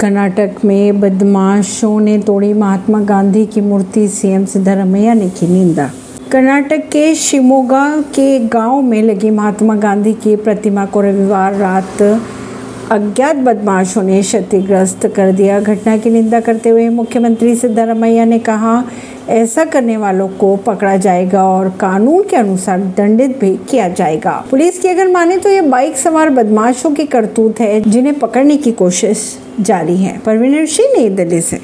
कर्नाटक में बदमाशों ने तोड़ी महात्मा गांधी की मूर्ति, सीएम सिद्धारमैया ने की निंदा। कर्नाटक के शिमोगा के गाँव में लगी महात्मा गांधी की प्रतिमा को रविवार रात अज्ञात बदमाशों ने क्षतिग्रस्त कर दिया। घटना की निंदा करते हुए मुख्यमंत्री सिद्धारमैया ने कहा ऐसा करने वालों को पकड़ा जाएगा और कानून के अनुसार दंडित भी किया जाएगा। पुलिस की अगर माने तो ये बाइक सवार बदमाशों के करतूत है, जिन्हें पकड़ने की कोशिश जारी है। परवीन सिंह नई दिल्ली से।